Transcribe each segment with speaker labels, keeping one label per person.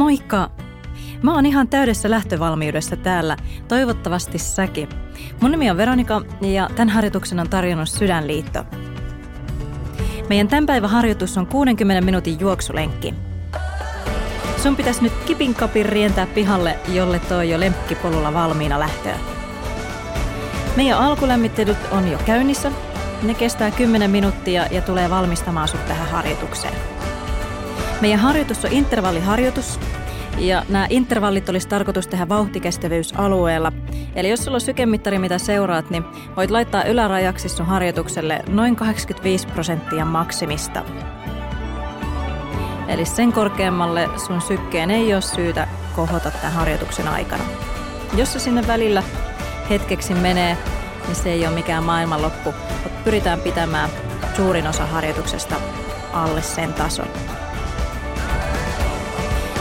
Speaker 1: Moikka! Mä oon ihan täydessä lähtövalmiudessa täällä, toivottavasti säkin. Mun nimi on Veronika ja tämän harjoituksen on tarjonnut Sydänliitto. Meidän tämän päivän harjoitus on 60 minuutin juoksulenkki. Sun pitäisi nyt kipin kapin rientää pihalle, jolle toi jo lemppipolulla valmiina lähtöä. Meidän alkulämmittelyt on jo käynnissä. Ne kestää 10 minuuttia ja tulee valmistamaan sut tähän harjoitukseen. Meidän harjoitus on intervalliharjoitus, ja nämä intervallit olisi tarkoitus tehdä vauhtikestävyysalueella. Eli jos sulla on sykemittari, mitä seuraat, niin voit laittaa ylärajaksi sun harjoitukselle noin 85 prosenttia maksimista. Eli sen korkeammalle sun sykkeen ei ole syytä kohota tämän harjoituksen aikana. Jos se sinne välillä hetkeksi menee, niin se ei ole mikään maailmanloppu, mutta pyritään pitämään suurin osa harjoituksesta alle sen tason.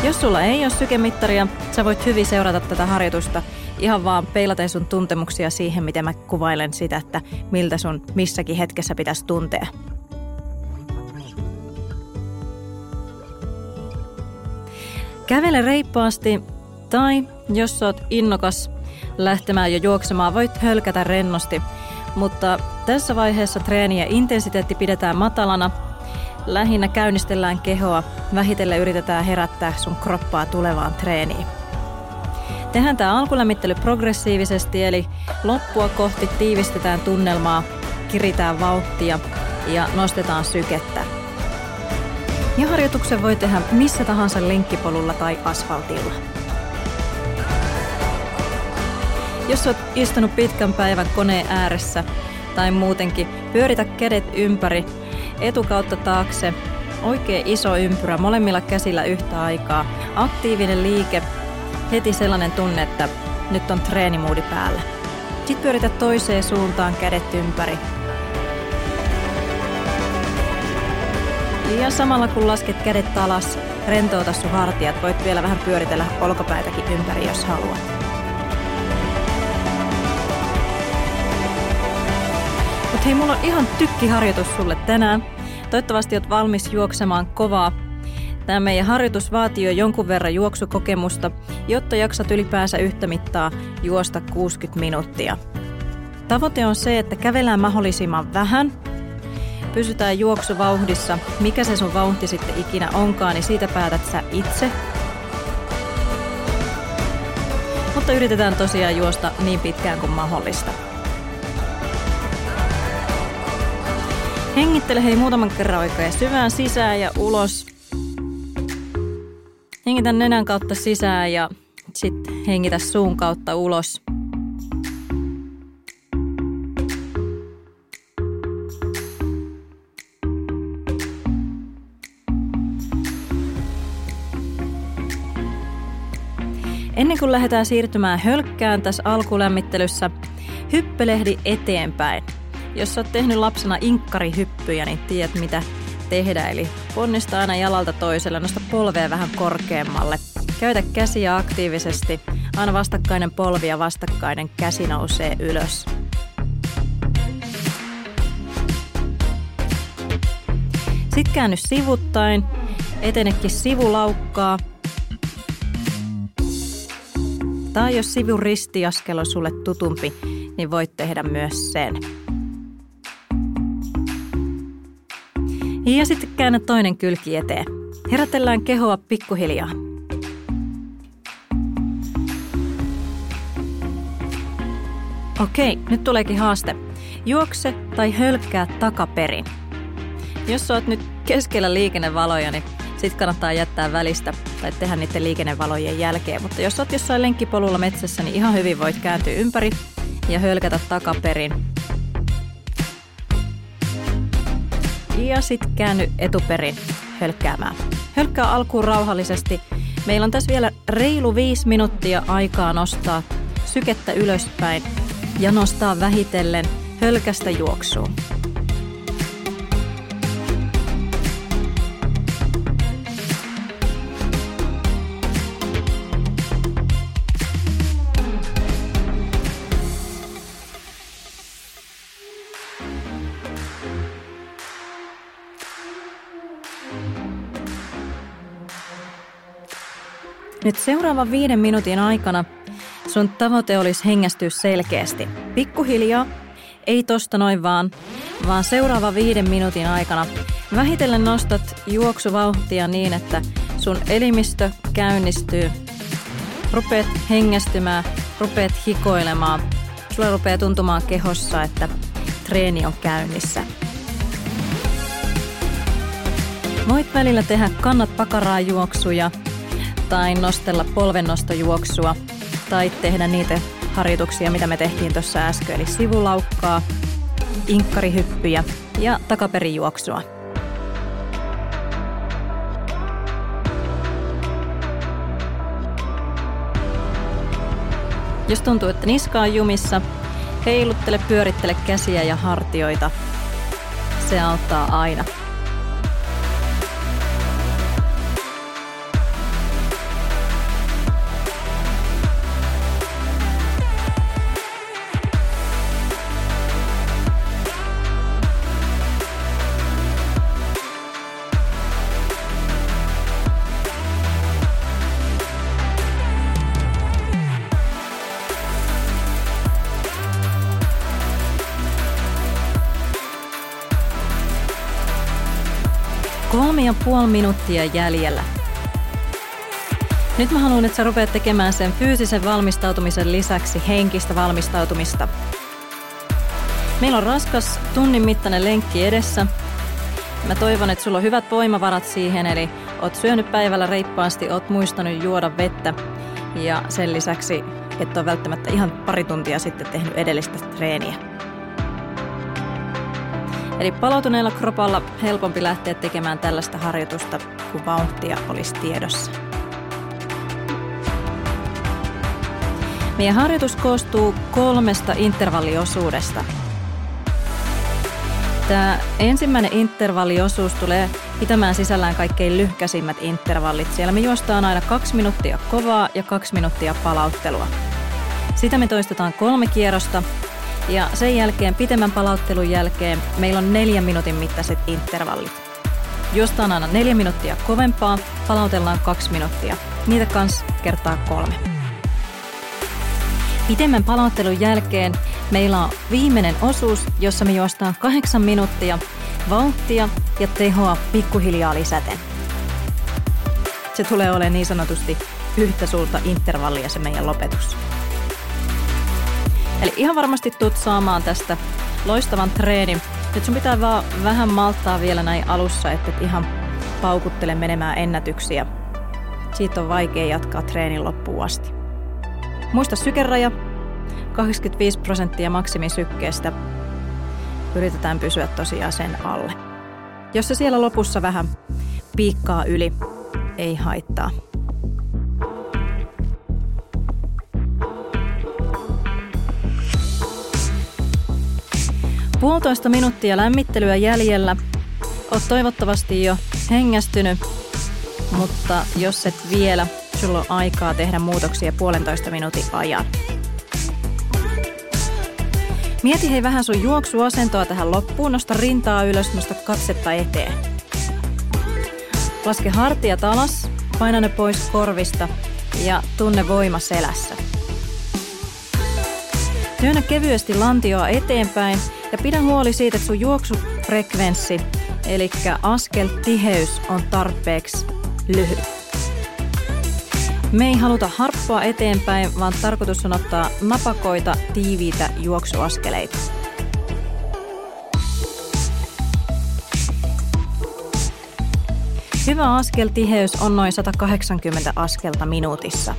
Speaker 1: Jos sulla ei ole sykemittaria, sä voit hyvin seurata tätä harjoitusta ihan vaan peilaten sun tuntemuksia siihen, miten mä kuvailen sitä, että miltä sun missäkin hetkessä pitäisi tuntea. Kävele reippaasti tai jos oot innokas lähtemään jo juoksemaan, voit hölkätä rennosti, mutta tässä vaiheessa treeni ja intensiteetti pidetään matalana – Lähinnä käynnistellään kehoa, vähitellen yritetään herättää sun kroppaa tulevaan treeniin. Tehdään tämä alkulämmittely progressiivisesti, eli loppua kohti tiivistetään tunnelmaa, kiritään vauhtia ja nostetaan sykettä. Ja harjoituksen voi tehdä missä tahansa lenkkipolulla tai asfaltilla. Jos olet istunut pitkän päivän koneen ääressä tai muutenkin, pyöritä kädet ympäri etukautta taakse, oikein iso ympyrä molemmilla käsillä yhtä aikaa, aktiivinen liike, heti sellainen tunne, että nyt on treenimuudi päällä. Sitten pyöritä toiseen suuntaan kädet ympäri. Ja samalla kun lasket kädet alas, rentouta sun hartiat. Voit vielä vähän pyöritellä olkapäitäkin ympäri, jos haluat. Mutta hei, mulla on ihan tykkiharjoitus sulle tänään. Toivottavasti olet valmis juoksemaan kovaa. Tämä meidän harjoitus vaatii jo jonkun verran juoksukokemusta, jotta jaksat ylipäänsä yhtä mittaa juosta 60 minuuttia. Tavoite on se, että kävellään mahdollisimman vähän, pysytään juoksuvauhdissa. Mikä se sun vauhti sitten ikinä onkaan, niin siitä päätät sä itse. Mutta yritetään tosiaan juosta niin pitkään kuin mahdollista. Hengittele hei muutaman kerran oikein syvään sisään ja ulos. Hengitä nenän kautta sisään ja sitten hengitä suun kautta ulos. Ennen kuin lähdetään siirtymään hölkkään tässä alkulämmittelyssä, hyppelehdi eteenpäin – jos oot tehnyt lapsena inkkarihyppyjä, niin tiedät mitä tehdä. Eli ponnista aina jalalta toiselle, nosta polvea vähän korkeammalle. Käytä käsiä aktiivisesti. Aina vastakkainen polvi ja vastakkainen käsi nousee ylös. Sitten käänny sivuttain, etenekin sivulaukkaa. Tai jos sivun ristiaskel on sulle tutumpi, niin voit tehdä myös sen. Ja sitten käännä toinen kylki eteen. Herätellään kehoa pikkuhiljaa. Okei, nyt tuleekin haaste. Juokse tai hölkkää takaperin. Jos oot nyt keskellä liikennevaloja, niin sit kannattaa jättää välistä tai tehdä niiden liikennevalojen jälkeen. Mutta jos oot jossain lenkkipolulla metsässä, niin ihan hyvin voit kääntyä ympäri ja hölkätä takaperin ja sitten käänny etuperin hölkkäämään. Hölkkää alkuun rauhallisesti. Meillä on tässä vielä reilu viisi minuuttia aikaa nostaa sykettä ylöspäin ja nostaa vähitellen hölkästä juoksuun. Nyt seuraavan viiden minuutin aikana sun tavoite olisi hengästyä selkeästi. Pikkuhiljaa, ei tosta noin vaan, vaan seuraava viiden minuutin aikana vähitellen nostat juoksuvauhtia niin, että sun elimistö käynnistyy. Rupeat hengästymään, rupeat hikoilemaan. Sulla rupeaa tuntumaan kehossa, että treeni on käynnissä. Voit välillä tehdä kannat pakaraa juoksuja tai nostella polvennostojuoksua tai tehdä niitä harjoituksia, mitä me tehtiin tuossa äsken, eli sivulaukkaa, inkkarihyppyjä ja takaperijuoksua. Jos tuntuu, että niska on jumissa, heiluttele, pyörittele käsiä ja hartioita. Se auttaa aina. Puoli minuuttia jäljellä. Nyt mä haluan, että sä rupeat tekemään sen fyysisen valmistautumisen lisäksi henkistä valmistautumista. Meillä on raskas tunnin mittainen lenkki edessä. Mä toivon, että sulla on hyvät voimavarat siihen, eli oot syönyt päivällä reippaasti, oot muistanut juoda vettä ja sen lisäksi et ole välttämättä ihan pari tuntia sitten tehnyt edellistä treeniä. Eli palautuneella kropalla helpompi lähteä tekemään tällaista harjoitusta, kun vauhtia olisi tiedossa. Meidän harjoitus koostuu kolmesta intervalliosuudesta. Tämä ensimmäinen intervalliosuus tulee pitämään sisällään kaikkein lyhkäisimmät intervallit. Siellä me juostaan aina kaksi minuuttia kovaa ja kaksi minuuttia palauttelua. Sitä me toistetaan kolme kierrosta ja sen jälkeen, pitemmän palauttelun jälkeen, meillä on neljän minuutin mittaiset intervallit. Jostain aina neljä minuuttia kovempaa, palautellaan kaksi minuuttia. Niitä kans kertaa kolme. Pitemmän palauttelun jälkeen meillä on viimeinen osuus, jossa me juostaan kahdeksan minuuttia vauhtia ja tehoa pikkuhiljaa lisäten. Se tulee olemaan niin sanotusti yhtä sulta intervallia se meidän lopetus. Eli ihan varmasti tuut saamaan tästä loistavan treenin. Nyt sun pitää vaan vähän malttaa vielä näin alussa, että et ihan paukuttele menemään ennätyksiä. Siitä on vaikea jatkaa treenin loppuun asti. Muista sykeraja, 85 prosenttia maksimisykkeestä. Yritetään pysyä tosiaan sen alle. Jos se siellä lopussa vähän piikkaa yli, ei haittaa. Puolitoista minuuttia lämmittelyä jäljellä. Oot toivottavasti jo hengästynyt, mutta jos et vielä, sulla on aikaa tehdä muutoksia puolentoista minuutin ajan. Mieti hei vähän sun juoksuasentoa tähän loppuun. Nosta rintaa ylös, nosta katsetta eteen. Laske hartiat alas, paina ne pois korvista ja tunne voima selässä. Työnnä kevyesti lantioa eteenpäin ja pidä huoli siitä, että sun juoksufrekvenssi, eli askeltiheys on tarpeeksi lyhyt. Me ei haluta harppua eteenpäin, vaan tarkoitus on ottaa napakoita, tiiviitä juoksuaskeleita. Hyvä askeltiheys on noin 180 askelta minuutissa.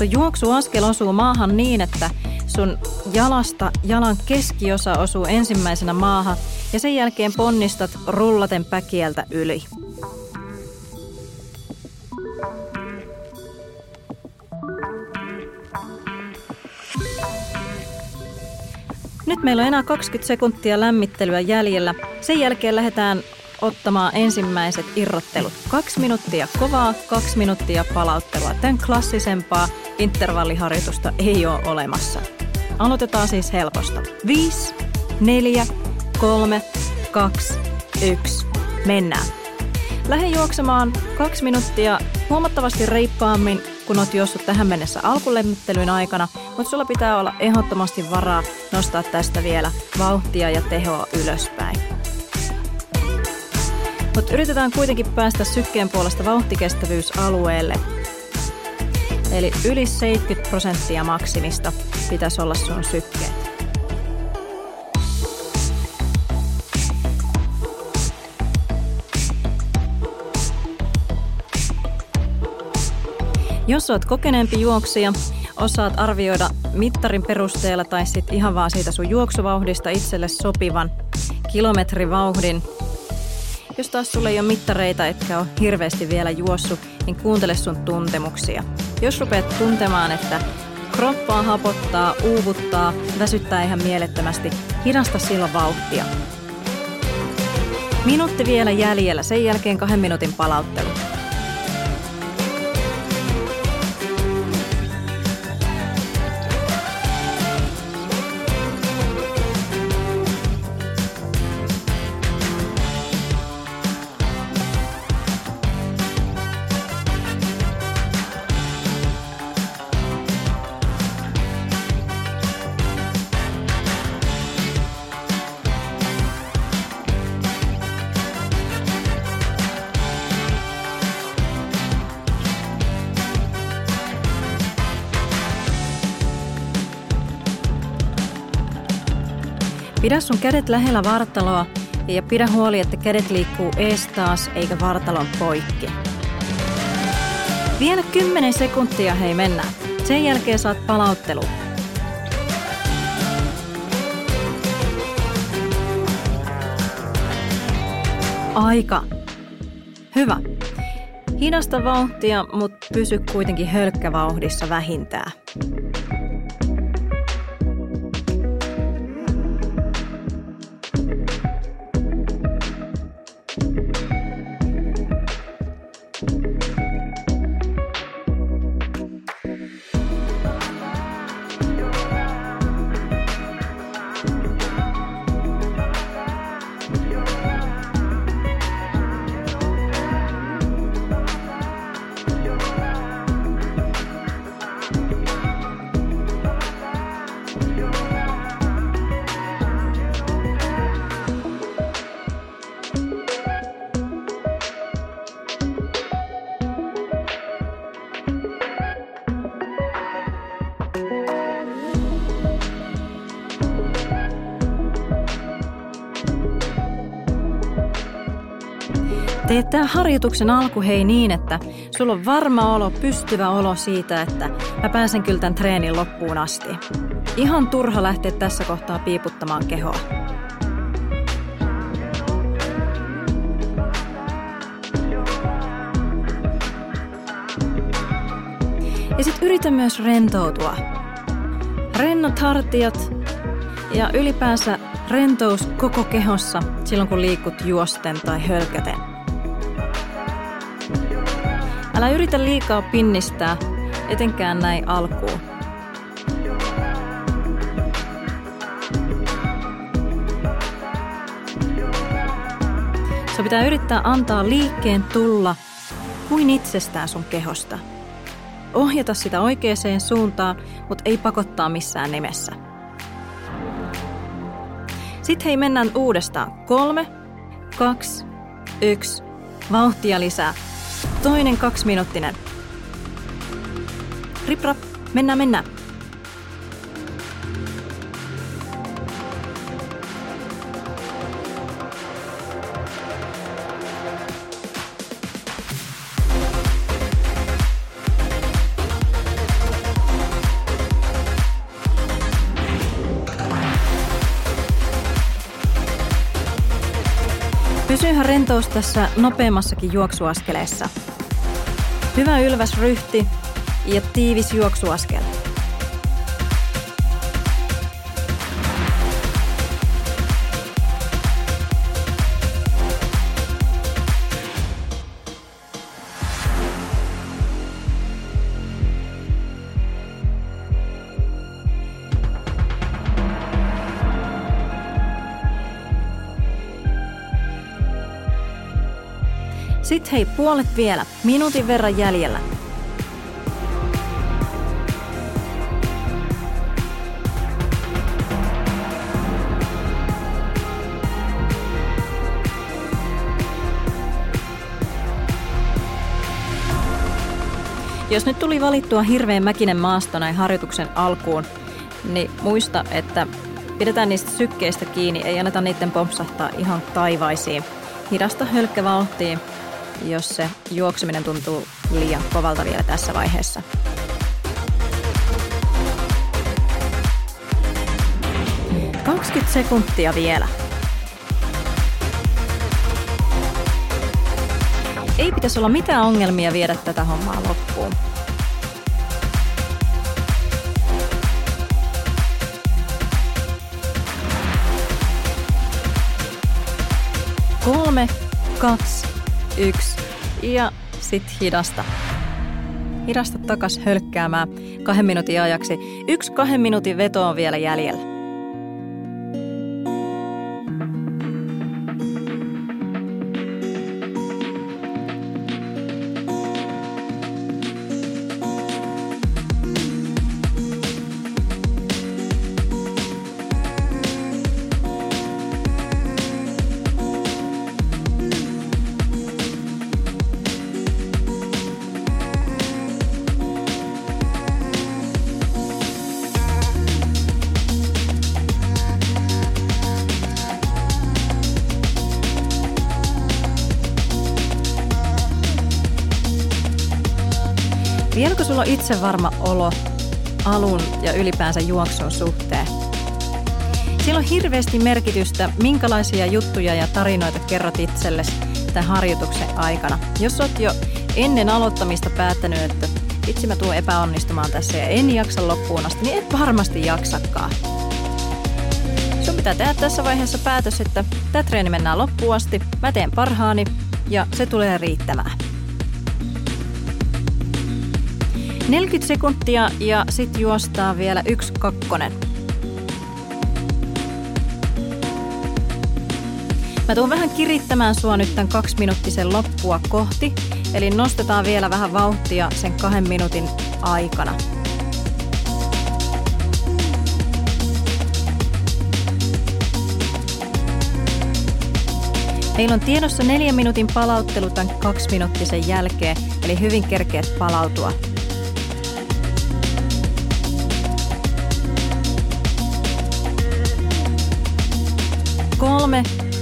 Speaker 1: Sun juoksuaskel osuu maahan niin, että sun jalasta jalan keskiosa osuu ensimmäisenä maahan ja sen jälkeen ponnistat rullaten päkieltä yli. Nyt meillä on enää 20 sekuntia lämmittelyä jäljellä. Sen jälkeen lähdetään ottamaan ensimmäiset irrottelut. Kaksi minuuttia kovaa, kaksi minuuttia palauttelua. Tämän klassisempaa intervalliharjoitusta ei ole olemassa. Aloitetaan siis helposta. 5, 4, 3, 2, 1. Mennään. Lähde juoksemaan kaksi minuuttia huomattavasti reippaammin, kun oot juossut tähän mennessä alkulemmittelyn aikana, mutta sulla pitää olla ehdottomasti varaa nostaa tästä vielä vauhtia ja tehoa ylöspäin. Mutta yritetään kuitenkin päästä sykkeen puolesta vauhtikestävyysalueelle. Eli yli 70 prosenttia maksimista pitäisi olla sun sykkeet. Jos olet kokeneempi juoksija, osaat arvioida mittarin perusteella tai sitten ihan vaan siitä sun juoksuvauhdista itselle sopivan kilometrivauhdin. Jos taas sulle ei ole mittareita, etkä ole hirveästi vielä juossut, niin kuuntele sun tuntemuksia. Jos rupeat tuntemaan, että kroppaa hapottaa, uuvuttaa, väsyttää ihan mielettömästi, hidasta silloin vauhtia. Minuutti vielä jäljellä, sen jälkeen kahden minuutin palauttelu. Pidä sun kädet lähellä vartaloa ja pidä huoli, että kädet liikkuu ees taas eikä vartalon poikki. Vielä 10 sekuntia hei mennään. Sen jälkeen saat palauttelu. Aika. Hyvä. Hidasta vauhtia, mutta pysy kuitenkin hölkkävauhdissa vähintään. Tämä harjoituksen alku hei niin, että sulla on varma olo, pystyvä olo siitä, että mä pääsen kyllä tämän treenin loppuun asti. Ihan turha lähteä tässä kohtaa piiputtamaan kehoa. Ja sitten yritä myös rentoutua. Rennot hartiat ja ylipäänsä rentous koko kehossa silloin kun liikut juosten tai hölkäten. Älä yritä liikaa pinnistää, etenkään näin alkuun. Se pitää yrittää antaa liikkeen tulla kuin itsestään sun kehosta. Ohjata sitä oikeaan suuntaan, mutta ei pakottaa missään nimessä. Sitten hei mennään uudestaan. Kolme, kaksi, yksi. Vauhtia lisää. Toinen kaksiminuuttinen. Riprap, mennään, mennään. Pysyhän rentous tässä nopeammassakin juoksuaskeleessa. Hyvä ylväsryhti ja tiivis juoksuaskel. Sitten hei, puolet vielä. Minuutin verran jäljellä. Jos nyt tuli valittua hirveän mäkinen maasto näin harjoituksen alkuun, niin muista, että pidetään niistä sykkeistä kiinni, ei anneta niiden pompsahtaa ihan taivaisiin. Hidasta hölkkävauhtiin, jos se juokseminen tuntuu liian kovalta vielä tässä vaiheessa. Kaksikymmentä sekuntia vielä. Ei pitäisi olla mitään ongelmia viedä tätä hommaa loppuun. Kolme, kaksi, yksi ja sit hidasta. Hidasta takas hölkkäämään kahden minuutin ajaksi. Yksi kahden minuutin veto on vielä jäljellä. Sulla on itse varma olo alun ja ylipäänsä juoksun suhteen? Sillä on hirveästi merkitystä, minkälaisia juttuja ja tarinoita kerrot itsellesi tämän harjoituksen aikana. Jos oot jo ennen aloittamista päättänyt, että vitsi mä tuun epäonnistumaan tässä ja en jaksa loppuun asti, niin et varmasti jaksakaan. Sun pitää tehdä tässä vaiheessa päätös, että tämä treeni mennään loppuun asti, mä teen parhaani ja se tulee riittämään. 40 sekuntia ja sit juostaa vielä yksi kakkonen. Mä tuun vähän kirittämään sua nyt tämän kaksiminuuttisen loppua kohti, eli nostetaan vielä vähän vauhtia sen kahden minuutin aikana. Meillä on tiedossa neljän minuutin palauttelu tämän kaksiminuuttisen jälkeen, eli hyvin kerkeät palautua.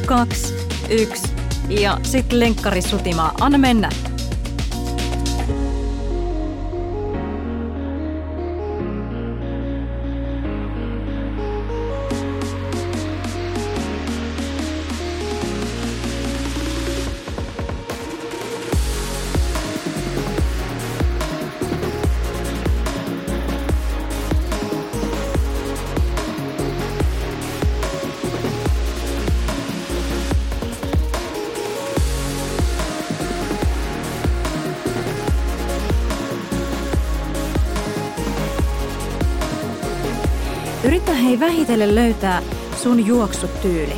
Speaker 1: Kaksi, yksi ja sitten lenkkari sutimaa. Anna mennä. Hei vähitellen löytää sun juoksutyyli.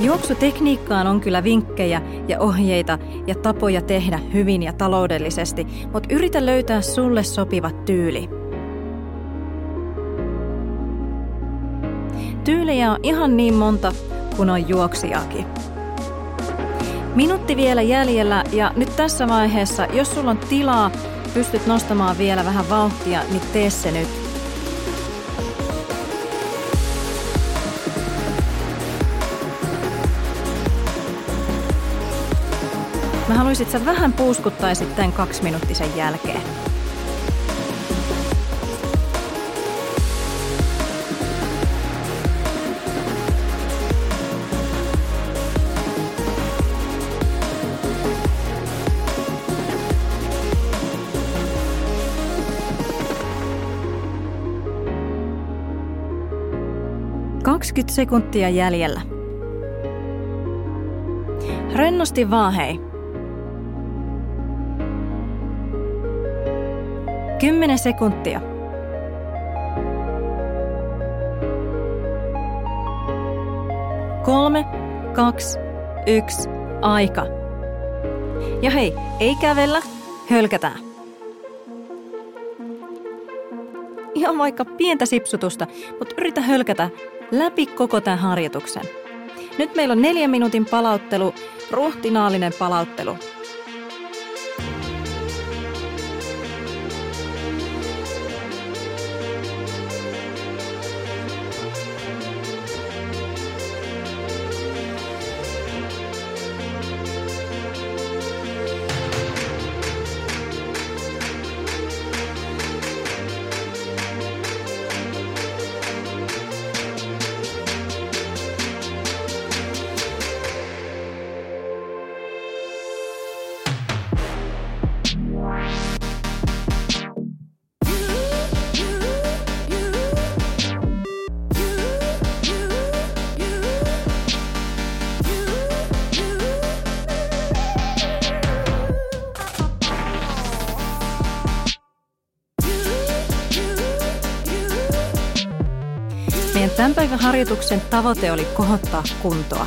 Speaker 1: Juoksutekniikkaan on kyllä vinkkejä ja ohjeita ja tapoja tehdä hyvin ja taloudellisesti, mutta yritä löytää sulle sopiva tyyli. Tyylejä on ihan niin monta kuin on juoksijakin. Minuutti vielä jäljellä ja nyt tässä vaiheessa, jos sulla on tilaa, pystyt nostamaan vielä vähän vauhtia, niin tee se nyt. Mä haluaisin, että sä vähän puuskuttaisit tämän kaksiminuuttisen jälkeen. Sekuntia jäljellä. Rennosti vaan hei. 10 sekuntia. Kolme, kaksi, yksi, aika. Ja hei, ei kävellä, hölkätään. Ihan vaikka pientä sipsutusta, mutta yritä hölkätä läpi koko tämän harjoituksen. Nyt meillä on neljän minuutin palauttelu, ruhtinaallinen palauttelu. Tämän päivän harjoituksen tavoite oli kohottaa kuntoa.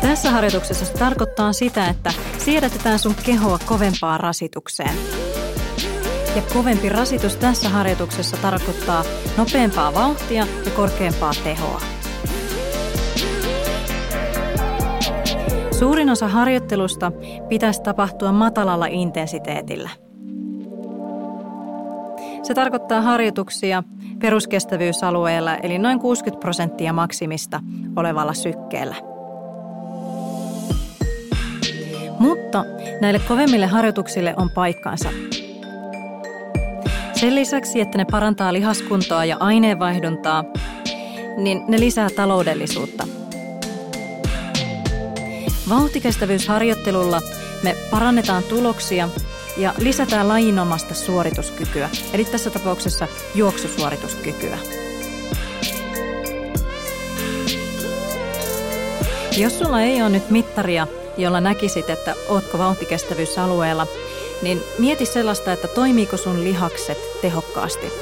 Speaker 1: Tässä harjoituksessa se tarkoittaa sitä, että siedätetään sun kehoa kovempaan rasitukseen. Ja kovempi rasitus tässä harjoituksessa tarkoittaa nopeampaa vauhtia ja korkeampaa tehoa. Suurin osa harjoittelusta pitäisi tapahtua matalalla intensiteetillä. Se tarkoittaa harjoituksia peruskestävyysalueella eli noin 60 prosenttia maksimista olevalla sykkeellä. Mutta näille kovemmille harjoituksille on paikkaansa. Sen lisäksi, että ne parantaa lihaskuntoa ja aineenvaihduntaa, niin ne lisää taloudellisuutta. Vauhtikestävyysharjoittelulla me parannetaan tuloksia ja lisätään lajinomasta suorituskykyä, eli tässä tapauksessa juoksusuorituskykyä. Jos sulla ei ole nyt mittaria, jolla näkisit, että ootko vauhtikestävyysalueella, niin mieti sellaista, että toimiiko sun lihakset tehokkaasti.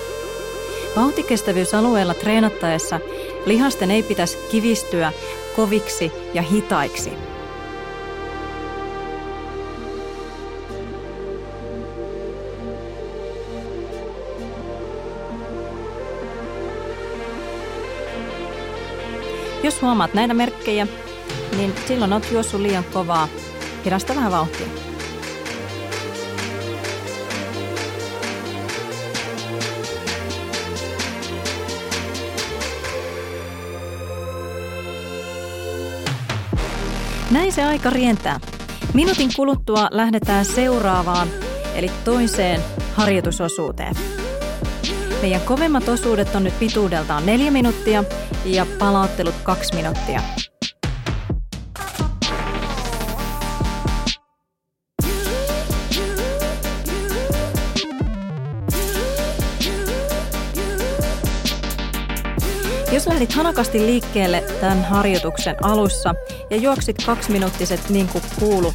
Speaker 1: Vauhtikestävyysalueella treenattaessa lihasten ei pitäisi kivistyä koviksi ja hitaiksi – Jos huomaat näitä merkkejä, niin silloin olet juossut liian kovaa. Hidasta vähän vauhtia. Näin se aika rientää. Minuutin kuluttua lähdetään seuraavaan, eli toiseen harjoitusosuuteen. Meidän kovemmat osuudet on nyt pituudeltaan neljä minuuttia ja palauttelut kaksi minuuttia. Jos lähdit hanakasti liikkeelle tämän harjoituksen alussa ja juoksit kaksiminuuttiset niin kuin kuulu,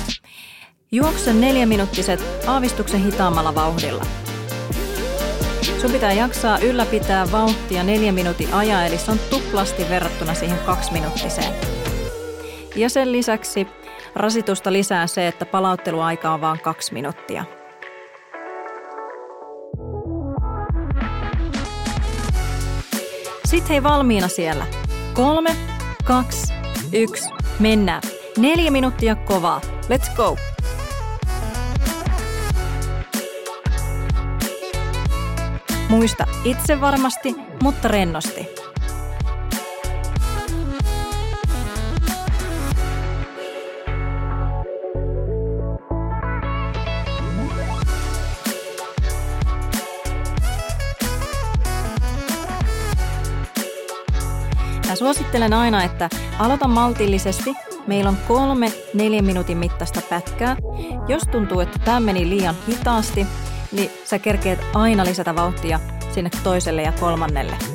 Speaker 1: juokse neljäminuuttiset aavistuksen hitaammalla vauhdilla – Sun pitää jaksaa ylläpitää vauhtia neljä minuutin ajan, eli se on tuplasti verrattuna siihen kaksiminuuttiseen. Ja sen lisäksi rasitusta lisää se, että palautteluaika on vain kaksi minuuttia. Sitten hei valmiina siellä. Kolme, kaksi, yksi, mennään. Neljä minuuttia kovaa. Let's go! Muista itse varmasti, mutta rennosti. Mä suosittelen aina, että aloita maltillisesti. Meillä on kolme neljän minuutin mittaista pätkää. Jos tuntuu, että tämä meni liian hitaasti, niin sä kerkeet aina lisätä vauhtia sinne toiselle ja kolmannelle.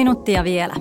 Speaker 1: Minuuttia vielä.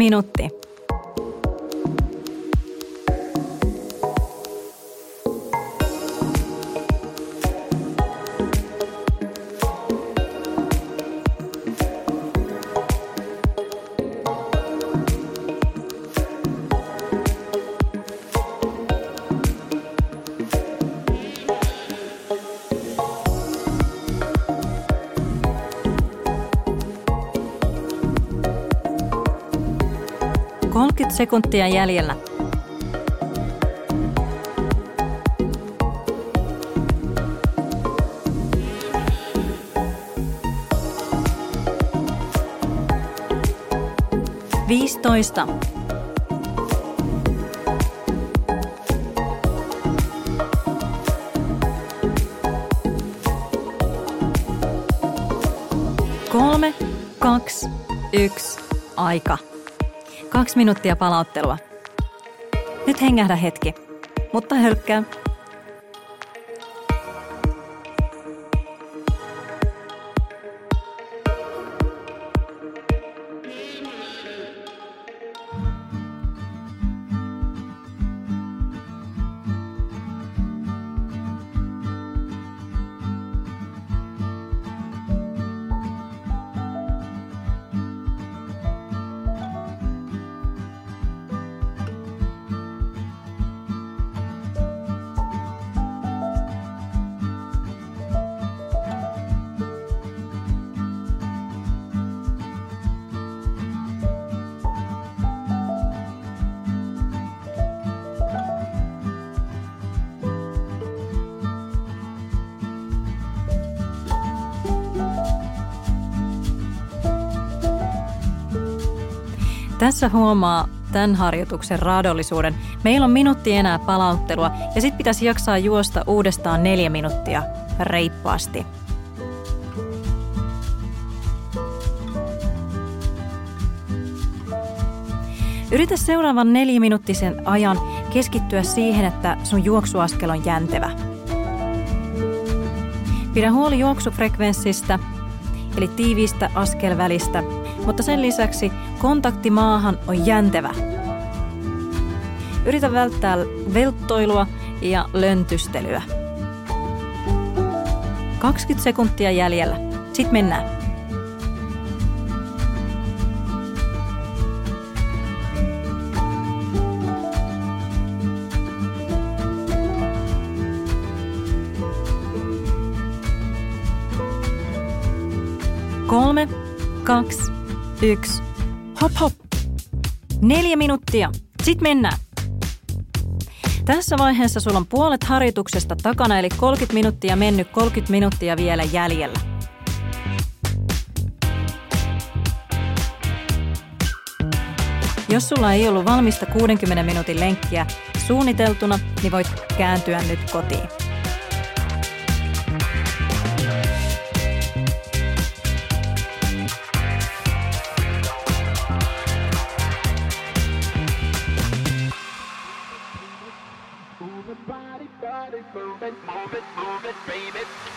Speaker 1: Minuutti. Kolmekymmentä sekuntia jäljellä. Viisitoista. Kolme, kaksi, yksi, aika. Kaksi minuuttia palauttelua. Nyt hengähdä hetki, mutta hölkkää. Tässä huomaa tämän harjoituksen raadollisuuden. Meillä on minuutti enää palauttelua ja sitten pitäisi jaksaa juosta uudestaan neljä minuuttia reippaasti. Yritä seuraavan neljäminuuttisen ajan keskittyä siihen, että sun juoksuaskel on jäntevä. Pidä huoli juoksufrekvenssistä, eli tiiviistä askelvälistä, mutta sen lisäksi kontakti maahan on jäntevä. Yritä välttää velttoilua ja löntystelyä. 20 sekuntia jäljellä. Sitten mennään. Kolme, kaksi, yksi. Hop hop. Neljä minuuttia. Sitten mennään. Tässä vaiheessa sulla on puolet harjoituksesta takana, eli 30 minuuttia mennyt, 30 minuuttia vielä jäljellä. Jos sulla ei ollut valmista 60 minuutin lenkkiä suunniteltuna, niin voit kääntyä nyt kotiin. move it, move it, move it, baby.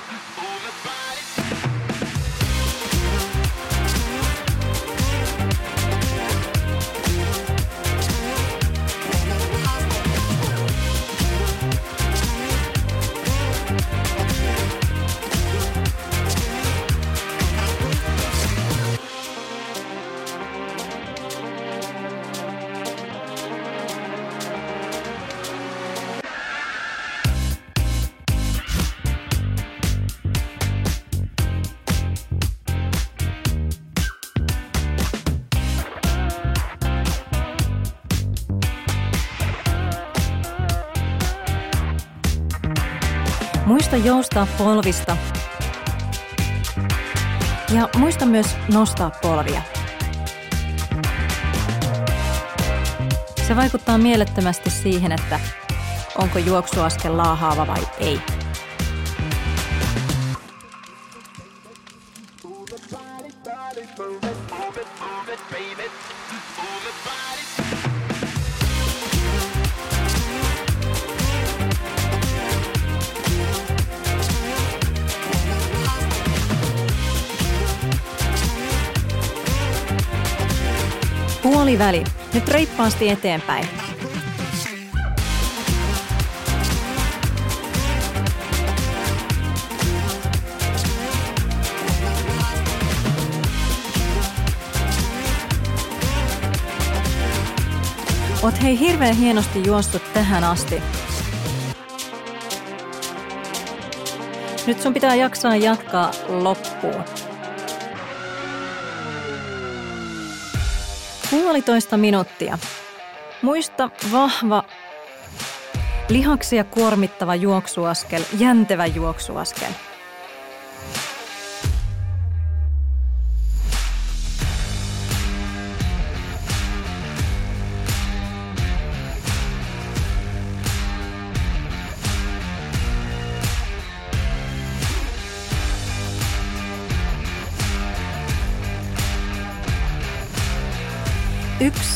Speaker 1: Muista joustaa polvista ja muista myös nostaa polvia. Se vaikuttaa mielettömästi siihen, että onko juoksuaskel laahaava vai ei. Puoliväli. Nyt reippaasti eteenpäin. Oot hei hirveän hienosti juossut tähän asti. Nyt sun pitää jaksaa jatkaa loppuun. Puolitoista minuuttia. Muista vahva, lihaksia kuormittava juoksuaskel, jäntevä juoksuaskel.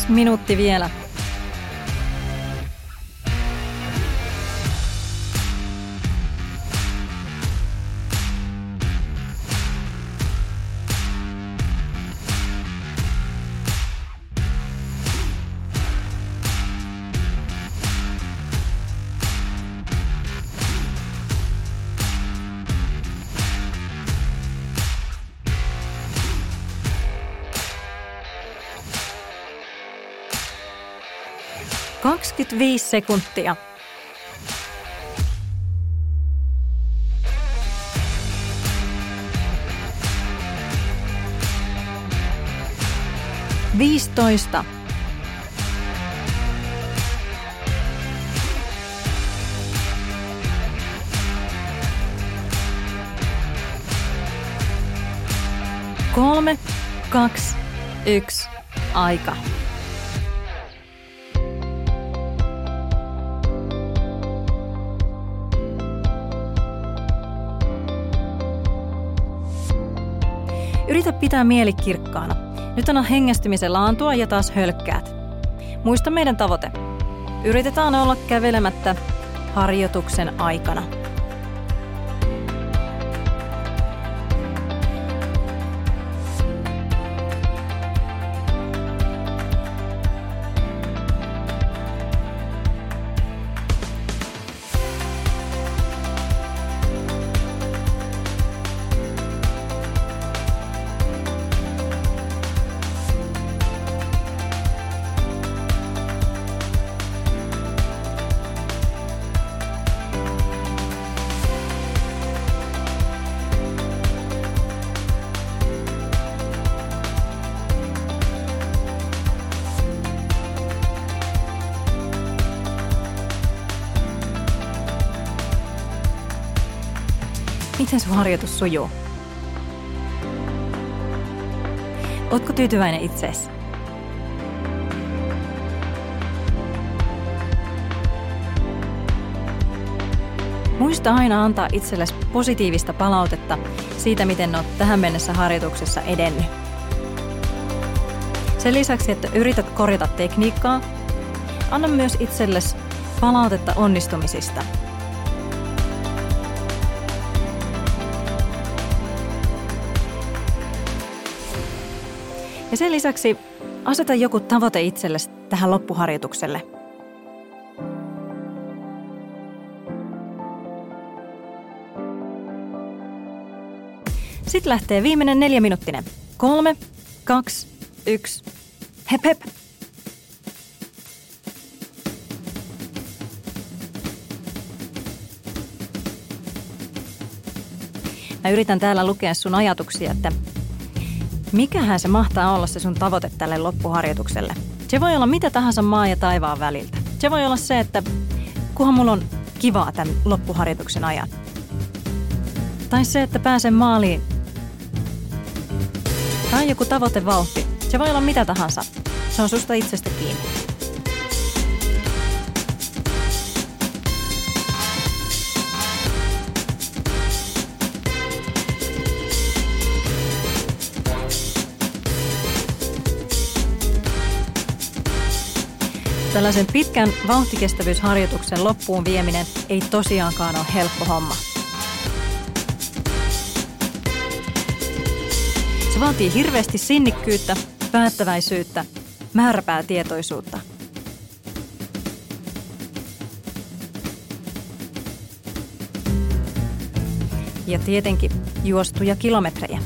Speaker 1: Minuutti vielä. Kaksikymmentäviisi sekuntia. Viisitoista. Kolme, kaksi, yksi, aika. Yritä pitää mieli kirkkaana. Nyt anna hengästymisen laantua ja taas hölkkäät. Muista meidän tavoite. Yritetään olla kävelemättä harjoituksen aikana. Harjoitus sujuu? Ootko tyytyväinen itseesi? Muista aina antaa itsellesi positiivista palautetta siitä, miten olet tähän mennessä harjoituksessa edennyt. Sen lisäksi, että yrität korjata tekniikkaa, anna myös itsellesi palautetta onnistumisista – Ja sen lisäksi aseta joku tavoite itsellesi tähän loppuharjoitukselle. Sitten lähtee viimeinen neljä minuuttinen. Kolme, kaksi, yksi. Hep hep. Mä yritän täällä lukea sun ajatuksia, että Mikähän se mahtaa olla se sun tavoite tälle loppuharjoitukselle? Se voi olla mitä tahansa maa ja taivaan väliltä. Se voi olla se, että kunhan mulla on kivaa tämän loppuharjoituksen ajan. Tai se, että pääsen maaliin. Tai joku tavoitevauhti. Se voi olla mitä tahansa. Se on susta itsestä kiinni. Tällaisen pitkän vauhtikestävyysharjoituksen loppuun vieminen ei tosiaankaan ole helppo homma. Se vaatii hirveästi sinnikkyyttä, päättäväisyyttä, määräpäätietoisuutta. Ja tietenkin juostuja kilometrejä.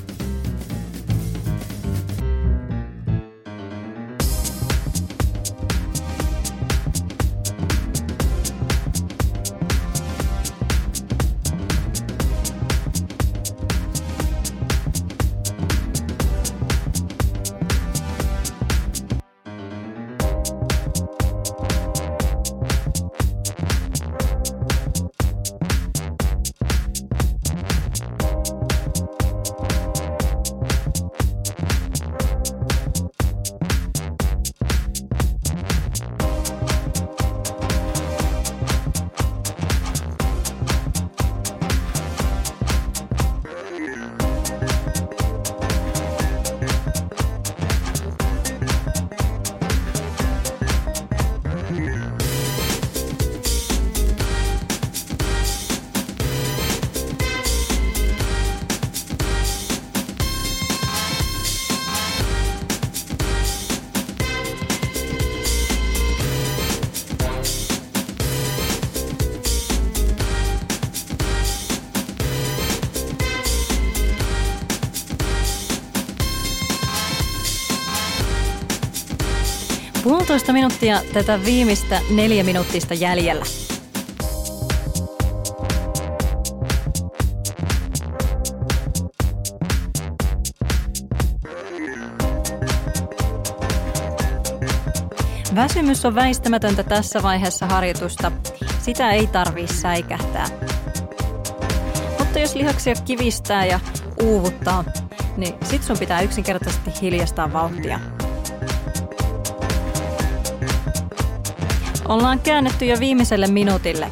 Speaker 1: Puolitoista minuuttia tätä viimeistä neljä minuuttista jäljellä. Väsymys on väistämätöntä tässä vaiheessa harjoitusta. Sitä ei tarvii säikähtää. Mutta jos lihaksia kivistää ja uuvuttaa, niin sit sun pitää yksinkertaisesti hiljastaa vauhtia. Ollaan käännetty jo viimeiselle minuutille.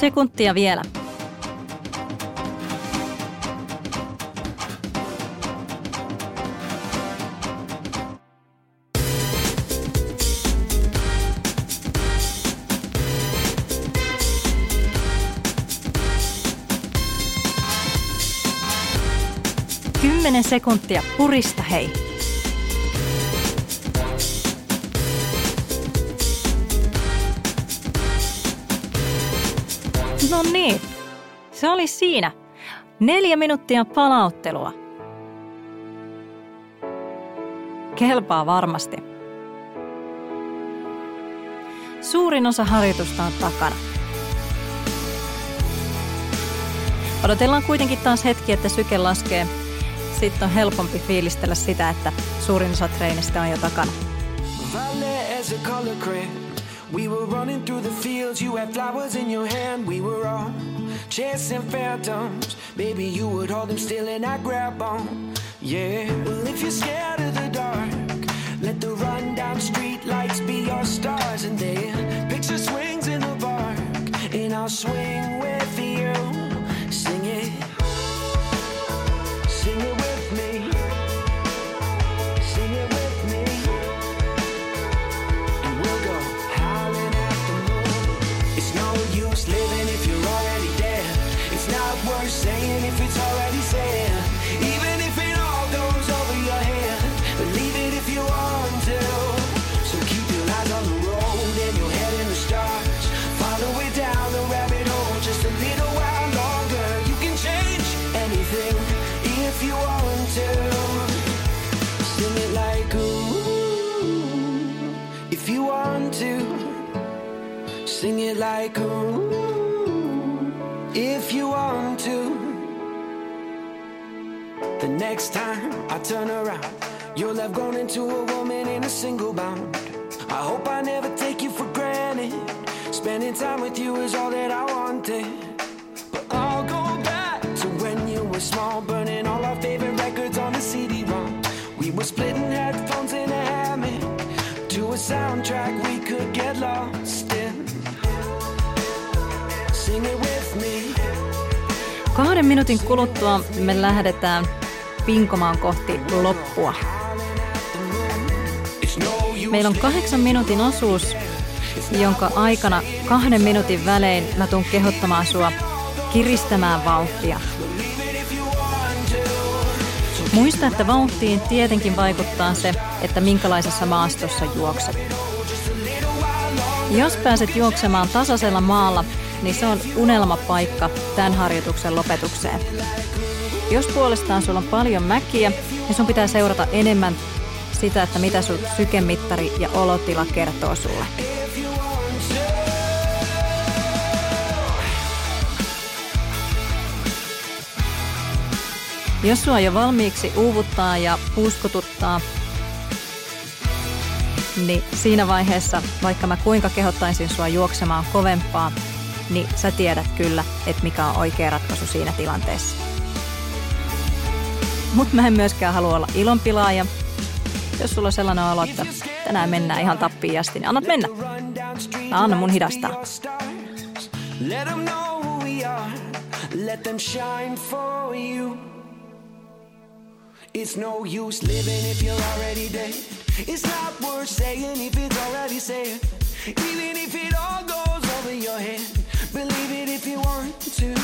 Speaker 1: Sekuntia vielä. Sekuntia. Purista hei. No niin, se oli siinä. Neljä minuuttia palauttelua. Kelpaa varmasti. Suurin osa harjoitusta on takana. Odotellaan kuitenkin taas hetki, että syke laskee sitten on helpompi fiilistellä sitä, että suurin osa treenistä on jo takana. We were running through the fields, you had flowers in your hand, we were all chasing phantoms. Baby, you would hold them still and I grab on. Yeah, well, if you're scared of the dark, let the rundown street lights be your stars. And then picture swings in the park, and I'll swing with you.
Speaker 2: Like if you want to. The next time I turn around, you'll have grown into a woman in a single bound. I hope I never take you for granted. Spending time with you is all that I wanted. But I'll go back to when you were small, burning all our favorite records on the CD-ROM. We were splitting headphones in a hammock to a soundtrack we could get lost in.
Speaker 3: Kahden minuutin kuluttua me lähdetään pinkomaan kohti loppua. Meillä on kahdeksan minuutin osuus, jonka aikana kahden minuutin välein mä tuun kehottamaan sua kiristämään vauhtia. Muista, että vauhtiin tietenkin vaikuttaa se, että minkälaisessa maastossa juokset. Jos pääset juoksemaan tasaisella maalla, niin se on unelmapaikka tämän harjoituksen lopetukseen. Jos puolestaan sulla on paljon mäkiä, niin sun pitää seurata enemmän sitä, että mitä sun sykemittari ja olotila kertoo sulle. Jos sua jo valmiiksi uuvuttaa ja puuskotuttaa, niin siinä vaiheessa, vaikka mä kuinka kehottaisin sua juoksemaan kovempaa, niin sä tiedät kyllä, että mikä on oikea ratkaisu siinä tilanteessa. Mutta mä en myöskään halua olla ilonpilaaja. Jos sulla on sellainen olo, että tänään mennään ihan tappiin asti, niin annat mennä. Mä annan mun hidastaa. Let them shine for you. It's no use living if you're already dead. It's not worth saying if it's already said. Even if it all goes over your head, believe it if you want to.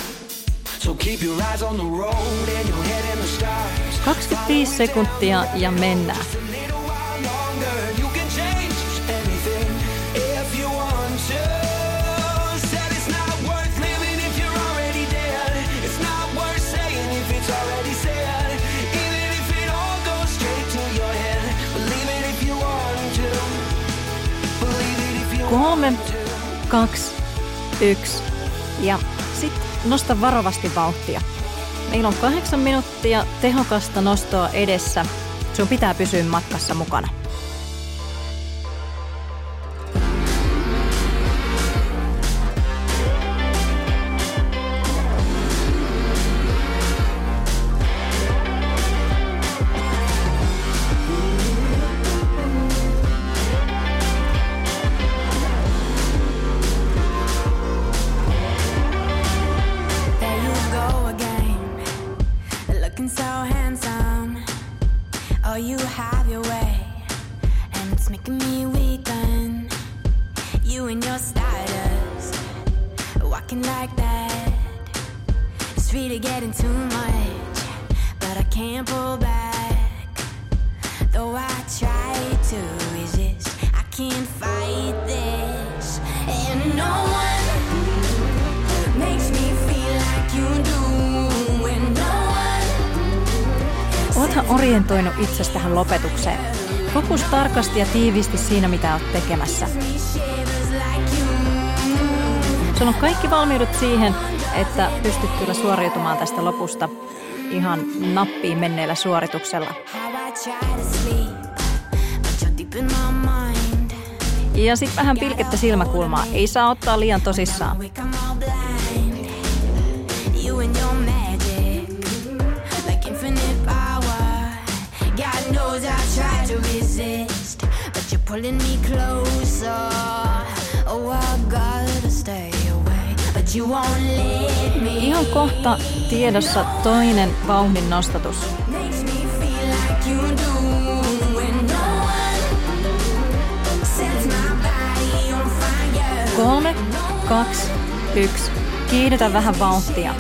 Speaker 3: So keep your eyes on the road and your head in the stars. 25 sekuntia ja mennään. Kolme, kaksi, yksi. Ja sitten nosta varovasti vauhtia. Meillä on kahdeksan minuuttia tehokasta nostoa edessä. Sun pitää pysyä matkassa mukana. Tarkasti ja tiiviisti siinä, mitä olet tekemässä. Sulla on kaikki valmiudet siihen, että pystyt kyllä suoriutumaan tästä lopusta ihan nappiin menneellä suorituksella. Ja sitten vähän pilkettä silmäkulmaa. Ei saa ottaa liian tosissaan. Pulling me closer. Oh, I gotta stay away, but you won't let me. Ihan kohta tiedossa toinen vauhdin nostatus. Kolme, kaksi, yksi. Kiihdytä vähän vauhtia.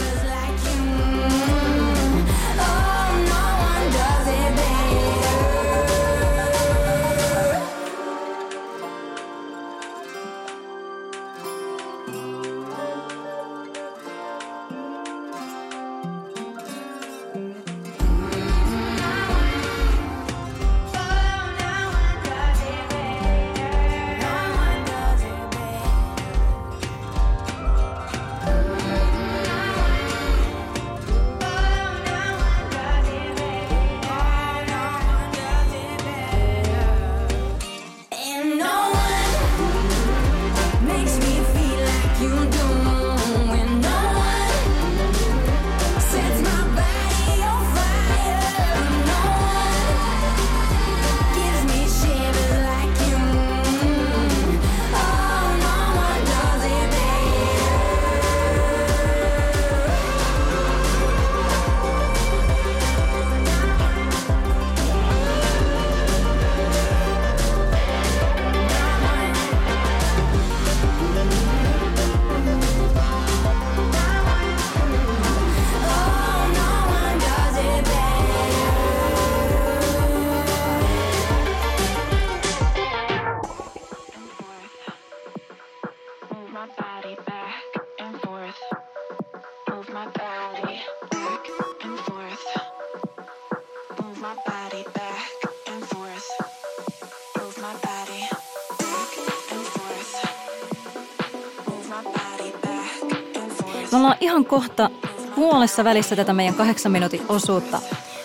Speaker 1: Me ollaan ihan kohta puolessa välissä tätä meidän kahdeksan minuutin osuutta.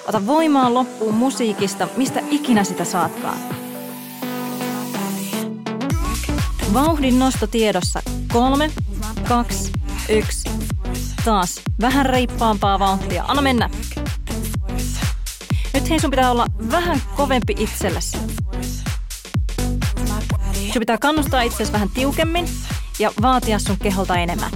Speaker 1: Ota voimaa loppuun musiikista, mistä ikinä sitä saatkaan. Vauhdin nosto tiedossa. Kolme, kaksi, yksi. Taas vähän reippaampaa vauhtia. Anna mennä. Nyt hei sun pitää olla vähän kovempi itsellesi. Sun pitää kannustaa itsesi vähän tiukemmin ja vaatia sun keholta enemmän.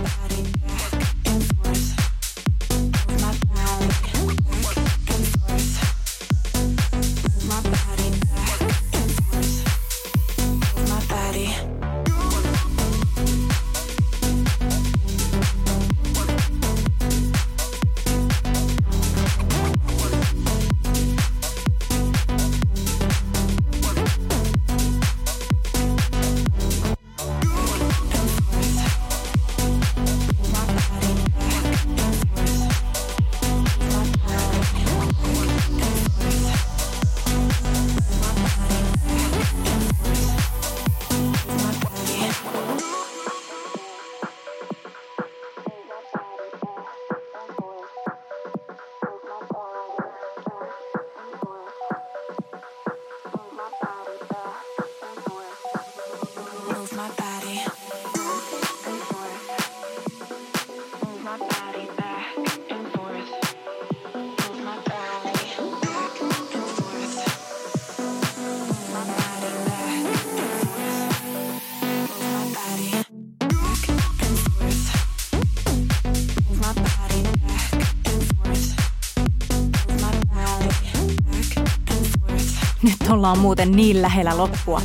Speaker 1: Ollaan muuten niin lähellä loppua.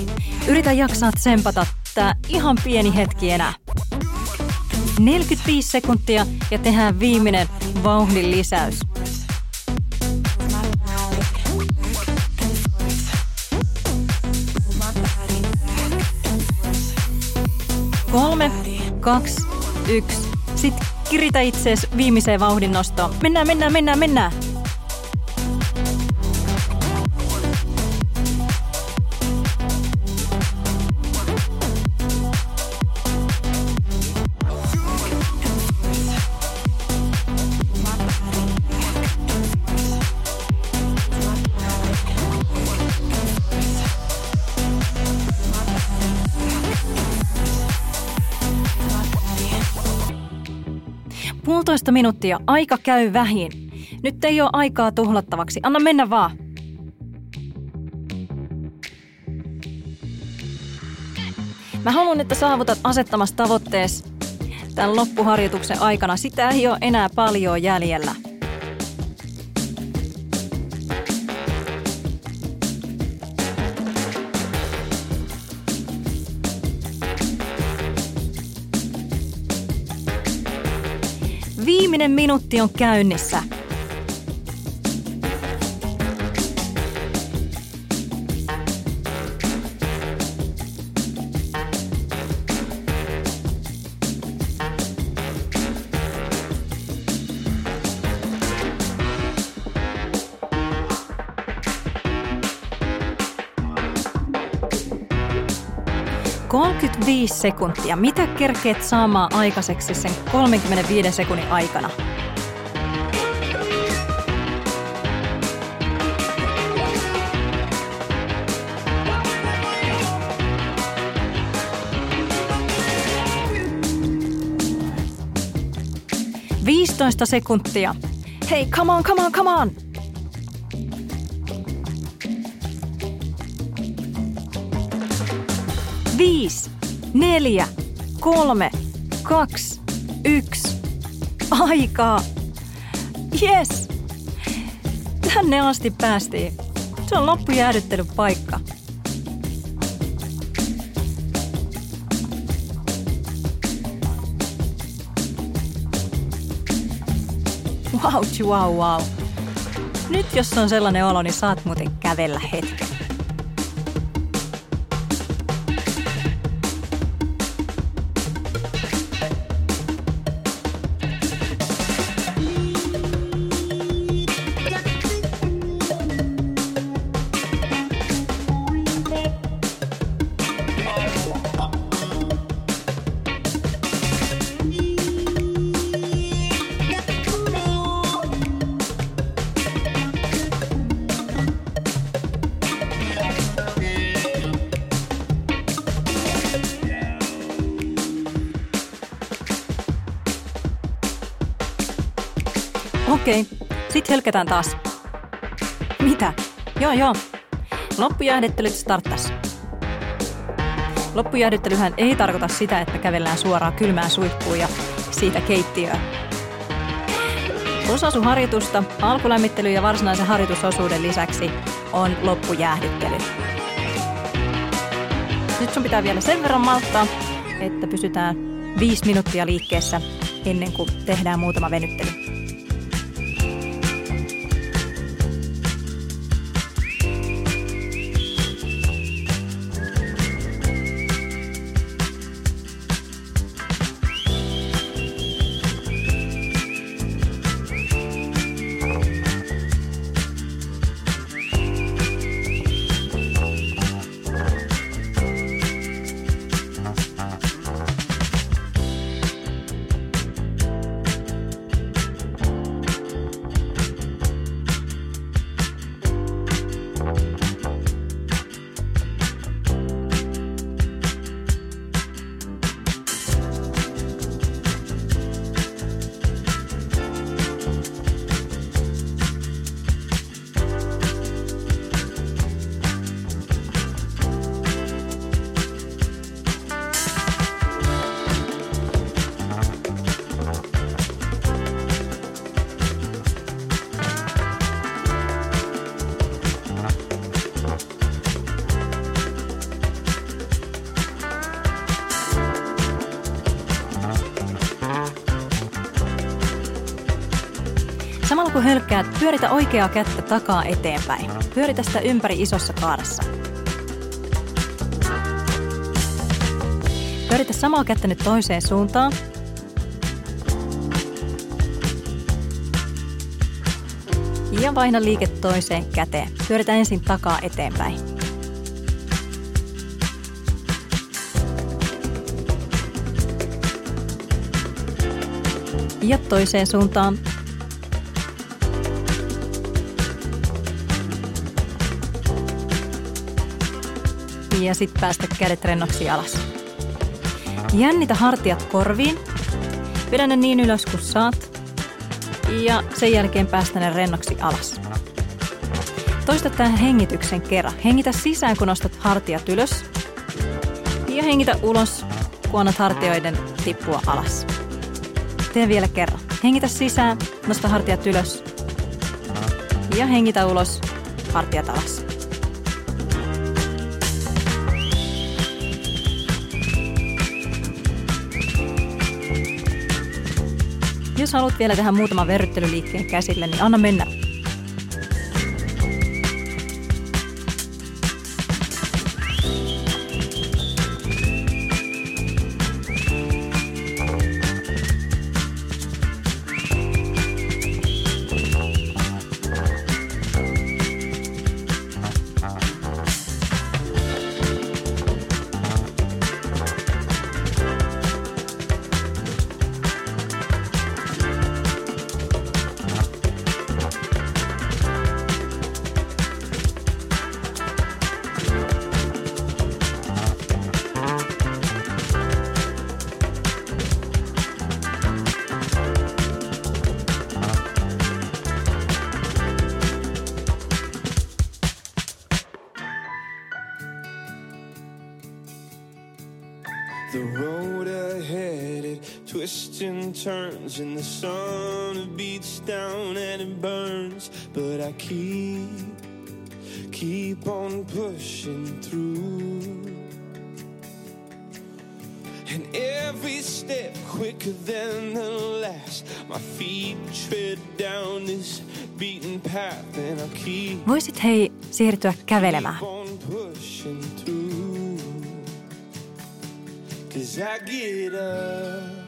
Speaker 1: Yritä jaksaa tsempata tää ihan pieni hetki enää. 45 sekuntia ja tehdään viimeinen vauhdin lisäys. Kolme, kaksi, yksi. Sitten kiritä itseesi viimeiseen vauhdin nostoon. Mennään, mennään, mennään, mennään. 15 minuuttia, aika käy vähin. Nyt ei ole aikaa tuhlattavaksi, anna mennä vaan. Mä haluan, että saavutat asettamassa tavoitteessa tämän loppuharjoituksen aikana. Sitä ei ole enää paljon jäljellä. Minuutti on käynnissä. Sekuntia. Mitä kerkeet saamaan aikaiseksi sen 35 sekunnin aikana? Viisitoista sekuntia. Hei, come on, come on, come on! Viisi neljä, kolme, kaksi, yksi. Aikaa. Yes! Tänne asti päästiin. Se on loppujäädyttelypaikka. Wow, wow, wow. Nyt jos on sellainen olo, niin saat muuten kävellä hetken. Sitten helketään taas. Mitä? Joo, joo. Loppujäähdyttelyt starttas. Loppujäähdyttelyhän ei tarkoita sitä, että kävellään suoraan kylmään suihkuun ja siitä keittiöön. Osasuharjoitusta, alkulämmittely ja varsinaisen harjoitusosuuden lisäksi on loppujäähdyttely. Nyt sun pitää vielä sen verran malttaa, että pysytään viisi minuuttia liikkeessä ennen kuin tehdään muutama venyttely. Hölkkäät, pyöritä oikeaa kättä takaa eteenpäin. Pyöritä sitä ympäri isossa kaarassa. Pyöritä samaa kättä nyt toiseen suuntaan. Ja vaihda liike toiseen käteen. Pyöritä ensin takaa eteenpäin. Ja toiseen suuntaan. Ja sitten päästä kädet rennoksi alas. Jännitä hartiat korviin. Pidä ne niin ylös kuin saat. Ja sen jälkeen päästä ne rennoksi alas. Toista tämän hengityksen kerran. Hengitä sisään, kun nostat hartiat ylös. Ja hengitä ulos, kun annat hartioiden tippua alas. Tee vielä kerran. Hengitä sisään, nosta hartiat ylös. Ja hengitä ulos, hartiat alas. Jos haluat vielä tehdä muutaman verryttelyliikkeen käsille, niin anna mennä.
Speaker 4: Keep, keep on pushing through. And every step quicker than the last. My feet tread down this beaten path, and I keep.
Speaker 1: Voisit hei siirtyä kävelemään.
Speaker 4: keep on pushing through. Cause I get up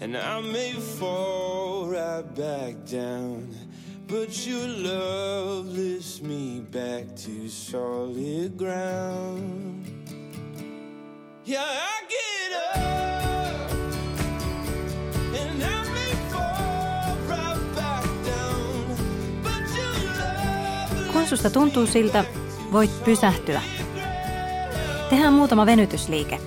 Speaker 4: and I may fall right back down. But your love lifts me back to solid ground. Yeah, I get up and I may fall right back down. But your love
Speaker 1: Kun susta tuntuu siltä, voit pysähtyä. Tehdään muutama venytysliike.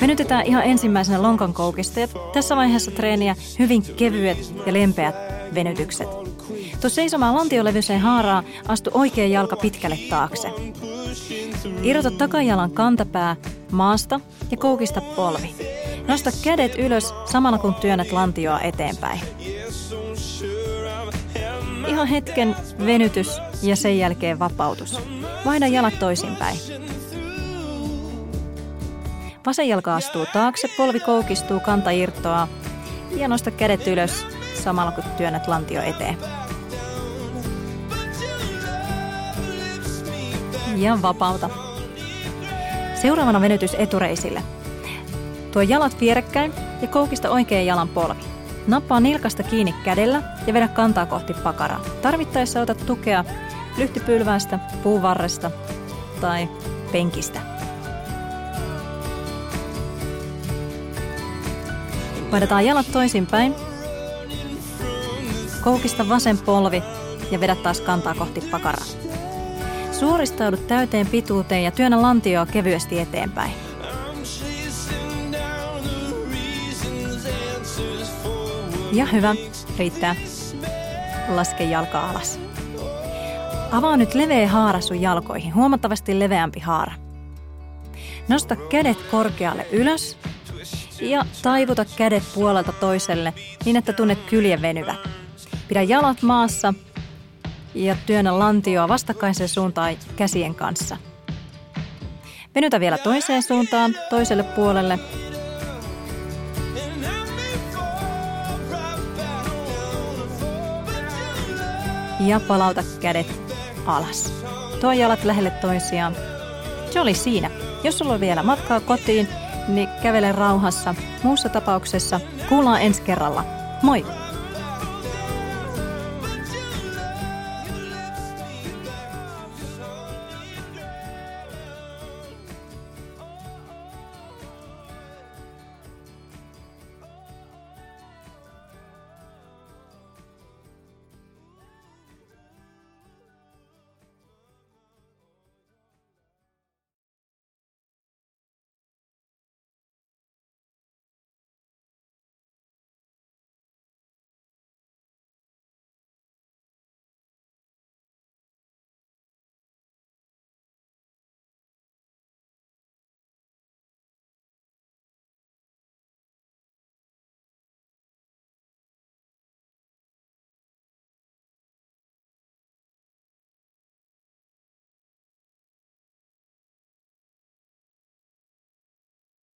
Speaker 1: Venytetään ihan ensimmäisenä lonkan koukista ja tässä vaiheessa treeniä hyvin kevyet ja lempeät venytykset. Tuossa seisomaan lantiolevyiseen haaraa astu oikea jalka pitkälle taakse. Irrota takajalan kantapää maasta ja koukista polvi. Nosta kädet ylös samalla kun työnnät lantioa eteenpäin. Ihan hetken venytys ja sen jälkeen vapautus. Vaihda jalat toisinpäin. Vasen jalka astuu taakse, polvi koukistuu, kanta irtoaa ja nosta kädet ylös samalla kun työnnät lantio eteen. Ja vapauta. Seuraavana venytys etureisille. Tuo jalat vierekkäin ja koukista oikean jalan polvi. Nappaa nilkasta kiinni kädellä ja vedä kantaa kohti pakaraa. Tarvittaessa ota tukea lyhtypylvästä, puuvarresta tai penkistä. Vaihdetaan jalat toisinpäin. Koukista vasen polvi ja vedä taas kantaa kohti pakaraa. Suoristaudu täyteen pituuteen ja työnnä lantioa kevyesti eteenpäin. Ja hyvä, riittää. Laske jalka alas. Avaa nyt leveä haara sun jalkoihin, huomattavasti leveämpi haara. Nosta kädet korkealle ylös ja taivuta kädet puolelta toiselle niin, että tunnet kyljen venyvä. Pidä jalat maassa ja työnnä lantioa vastakkaiseen suuntaan käsien kanssa. Venytä vielä toiseen suuntaan, toiselle puolelle. Ja palauta kädet alas. Tuo jalat lähelle toisiaan. Se oli siinä. Jos sulla on vielä matkaa kotiin, niin kävele rauhassa. Muussa tapauksessa kuullaan ensi kerralla. Moi!